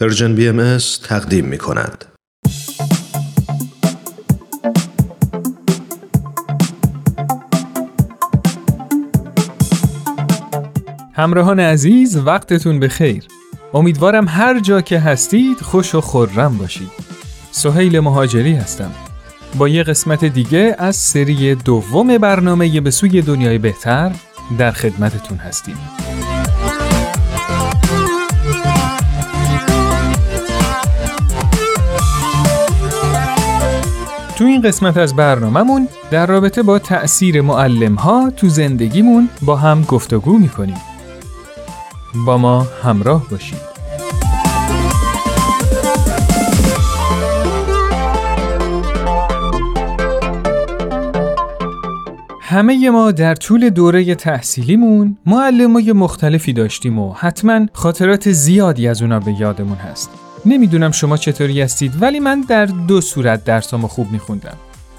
پرژن بی ام تقدیم می کند. همراهان عزیز وقتتون به خیر. امیدوارم هر جا که هستید خوش و خورم باشید. سهیل مهاجری هستم. با یه قسمت دیگه از سری دوم برنامه به سوی دنیای بهتر در خدمتتون هستیم. تو این قسمت از برنامهمون در رابطه با تأثیر معلم ها تو زندگیمون با هم گفتگو می‌کنیم. با ما همراه باشید. همه ما در طول دوره تحصیلیمون معلمای مختلفی داشتیم و حتما خاطرات زیادی از اونا به یادمون هست. نمی‌دونم شما چطوری هستید ولی من در دو صورت درسامو خوب میخوندم.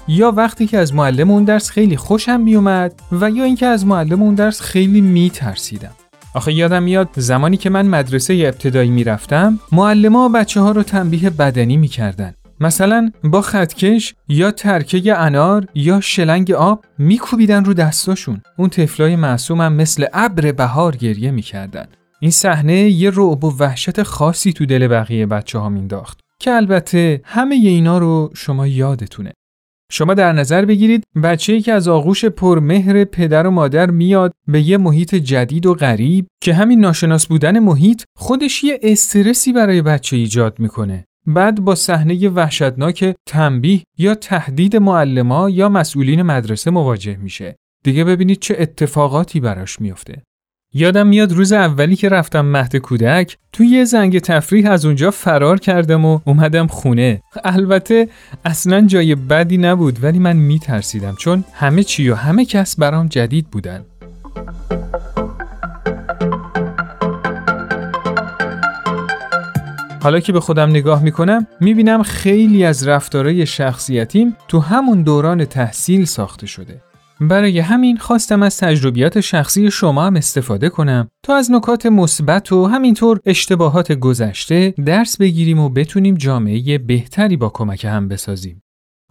یا وقتی که از معلم اون درس خیلی خوشم میومد و یا اینکه از معلم اون درس خیلی میترسیدم. آخه یادم میاد زمانی که من مدرسه ابتدایی می‌رفتم معلما بچه ها رو تنبیه بدنی می‌کردن مثلا با خطکش یا ترکه انار یا شلنگ آب میکوبیدن رو دستاشون اون طفلای معصومم مثل ابر بهار گریه می‌کردن این صحنه یه رعب و وحشت خاصی تو دل بقیه بچه ها مینداخت که البته همه اینا رو شما یادتونه شما در نظر بگیرید بچه‌ای که از آغوش پرمهر پدر و مادر میاد به یه محیط جدید و غریب که همین ناشناس بودن محیط خودش یه استرسی برای بچه ایجاد می‌کنه بعد با صحنه وحشتناک تنبیه یا تهدید معلما یا مسئولین مدرسه مواجه میشه. دیگه ببینید چه اتفاقاتی براش میفته. یادم میاد روز اولی که رفتم مهد کودک توی یه زنگ تفریح از اونجا فرار کردم و اومدم خونه البته اصلا جای بدی نبود ولی من میترسیدم چون همه چی و همه کس برام جدید بودن حالا که به خودم نگاه می‌کنم می‌بینم خیلی از رفتارهای شخصیتیم تو همون دوران تحصیل ساخته شده. برای همین خواستم از تجربیات شخصی شما هم استفاده کنم تا از نکات مثبت و همینطور اشتباهات گذشته درس بگیریم و بتونیم جامعه بهتری با کمک هم بسازیم.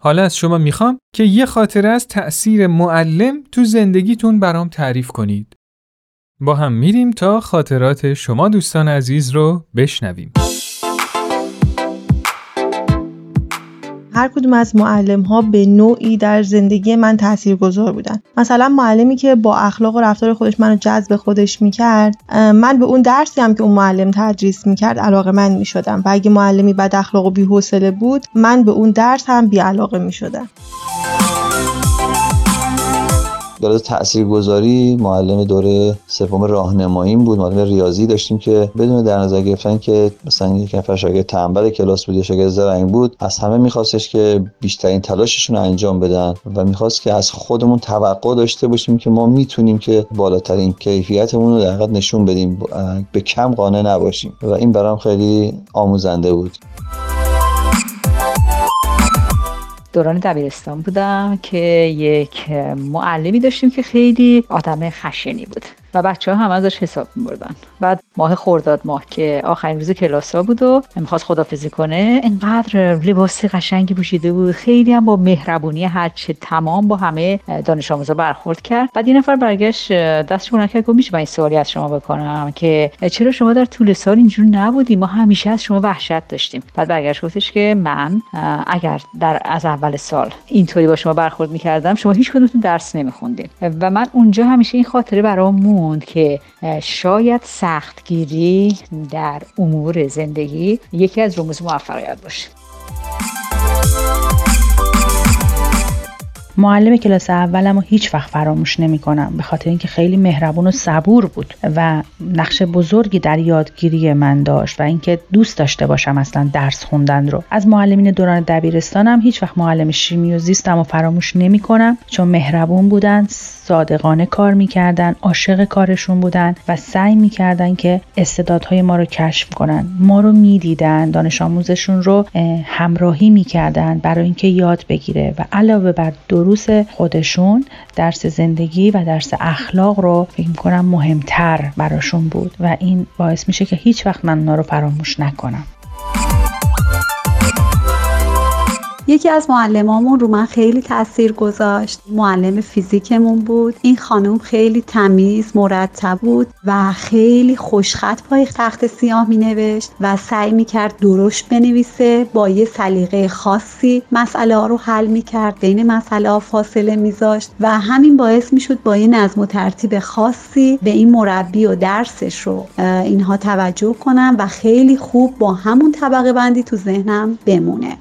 حالا از شما می‌خوام که یه خاطره از تأثیر معلم تو زندگیتون برام تعریف کنید. با هم میریم تا خاطرات شما دوستان عزیز رو بشنویم. هر کدوم از معلم ها به نوعی در زندگی من تاثیرگذار بودن. مثلا معلمی که با اخلاق و رفتار خودش منو جذب خودش می‌کرد من به اون درسی هم که اون معلم تدریس می‌کرد علاقه من می‌شدم و اگه معلمی بد اخلاق و بی‌حوصله بود من به اون درس هم بی علاقه می‌شدم. در تاثیرگذاری معلم دوره سوم راهنماییم بود. معلم ریاضی داشتیم که بدون در نظر گرفتن که مثلا یک نفر شاگرد تنبل کلاس بود یا شاگرد زرنگ بود از همه میخواستش که بیشترین تلاششون رو انجام بدن و می‌خواست که از خودمون توقع داشته باشیم که ما می‌تونیم که بالاترین کیفیتمون رو در نشون بدیم به کم قانع نباشیم. و این برام خیلی آموزنده بود. دوران دبیرستان بودم که یک معلمی داشتیم که خیلی آدم خشنی بود. و بچه ها هم ازش حساب میبردن. بعد ماه خورداد ماه که آخرین روز کلاس ها بود و می‌خواست خدافزی کنه. انقدر لباس قشنگی پوشیده بود. خیلی هم با مهربونی هرچه تمام با همه دانش آموزا برخورد کرد. بعد این نفر برگشت دستش بلند کرد گفت میشه من این سوالی از شما بکنم که چرا شما در طول سال اینجور نبودی؟ ما همیشه از شما وحشت داشتیم. بعد برگشت گفتش که من اگر در از اول سال اینطوری با شما برخورد می‌کردم شما هیچ کدومتون درس نمیخوندین. و من اونجا همیشه این خاطره برام موند که شاید سختگیری در امور زندگی یکی از رموز موفقیت باشه. معلم کلاس اولم رو هیچ وقت فراموش نمی کنم به خاطر اینکه خیلی مهربون و صبور بود و نقش بزرگی در یادگیری من داشت و اینکه دوست داشته باشم اصلا درس خوندن رو. از معلمین دوران دبیرستانم هیچ وقت معلم شیمی و زیستم و فراموش نمی کنم چون مهربون بودن صادقانه کار می‌کردن عاشق کارشون بودن و سعی می‌کردن که استعدادهای ما رو کشف کنن. ما رو می‌دیدن دانش آموزشون رو همراهی می‌کردن برای اینکه یاد بگیره و علاوه بر دروس خودشون درس زندگی و درس اخلاق رو فکر می‌کنم مهمتر براشون بود و این باعث میشه که هیچ وقت من اونا رو فراموش نکنم. یکی از معلمامون رو من خیلی تاثیر گذاشت. معلم فیزیکمون بود. این خانم خیلی تمیز مرتب بود و خیلی خوشخط پای تخت سیاه می نوشت و سعی می کرد درشت بنویسه با یه سلیقه خاصی مسئله ها رو حل می کرد بین مسئله ها فاصله میذاشت و همین باعث می شد با یه نظم و ترتیب خاصی به این مربی و درسش رو اینها توجه کنم و خیلی خوب با همون طبقه بندی تو ذهنم بمونه.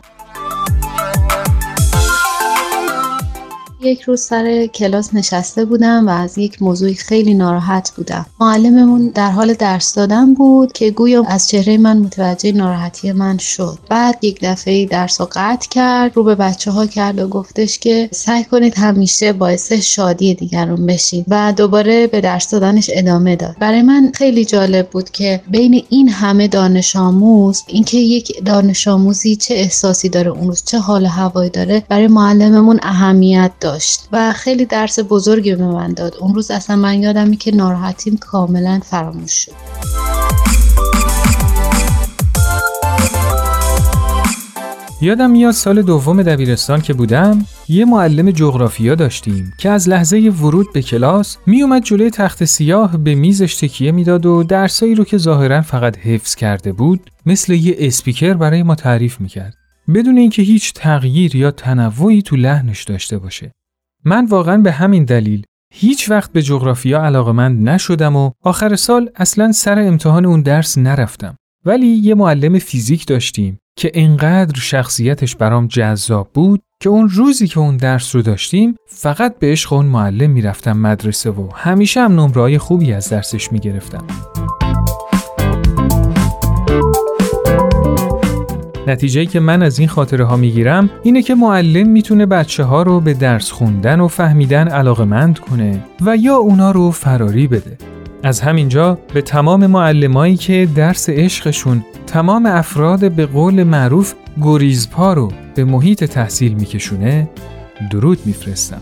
یک روز سر کلاس نشسته بودم و از یک موضوعی خیلی ناراحت بودم. معلممون در حال درس دادن بود که گویا از چهره من متوجه ناراحتی من شد. بعد یک دفعه درس رو قطع کرد رو به بچه ها کرد و گفتش که سعی کنید همیشه باعث شادی دیگران بشید و دوباره به درس دادنش ادامه داد. برای من خیلی جالب بود که بین این همه دانش آموز اینکه یک دانش آموزی چه احساسی داره اون روز چه حال هوایی داره برای معلممون اهمیت داشت و خیلی درس بزرگی به من داد. اون روز اصلا من یادمی که ناراحتیم کاملا فراموش شد. یادم میاد سال دوم دبیرستان که بودم یه معلم جغرافیا داشتیم که از لحظه ورود به کلاس میومد جلوی تخت سیاه به میزش تکیه می‌داد و درسایی رو که ظاهرا فقط حفظ کرده بود مثل یه اسپیکر برای ما تعریف می‌کرد. بدون اینکه هیچ تغییر یا تنوعی تو لحنش داشته باشه. من واقعا به همین دلیل هیچ وقت به جغرافیا علاقمند نشدم و آخر سال اصلا سر امتحان اون درس نرفتم. ولی یه معلم فیزیک داشتیم که انقدر شخصیتش برام جذاب بود که اون روزی که اون درس رو داشتیم فقط به عشق اون معلم می‌رفتم مدرسه و همیشه هم نمره خوبی از درسش می‌گرفتم. نتیجه که من از این خاطره ها می‌گیرم اینه که معلم می‌تونه بچه ها رو به درس خوندن و فهمیدن علاقمند کنه و یا اونا رو فراری بده. از همینجا به تمام معلمایی که درس عشقشون تمام افراد به قول معروف گریزپا رو به محیط تحصیل میکشونه درود میفرستم.